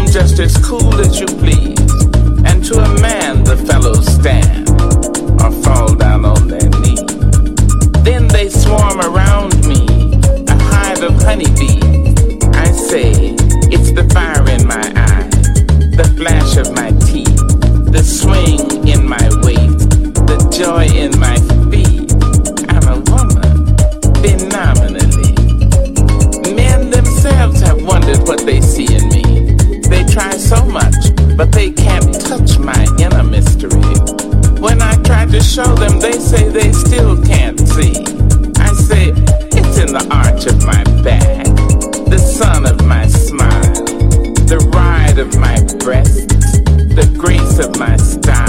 I'm just as cool as you please, and to a man the fellows stand or fall down on their knees. Then they swarm around me, a hive of honeybees show them, they say they still can't see. I say, it's in the arch of my back, the sun of my smile, the ride of my breast, the grace of my style.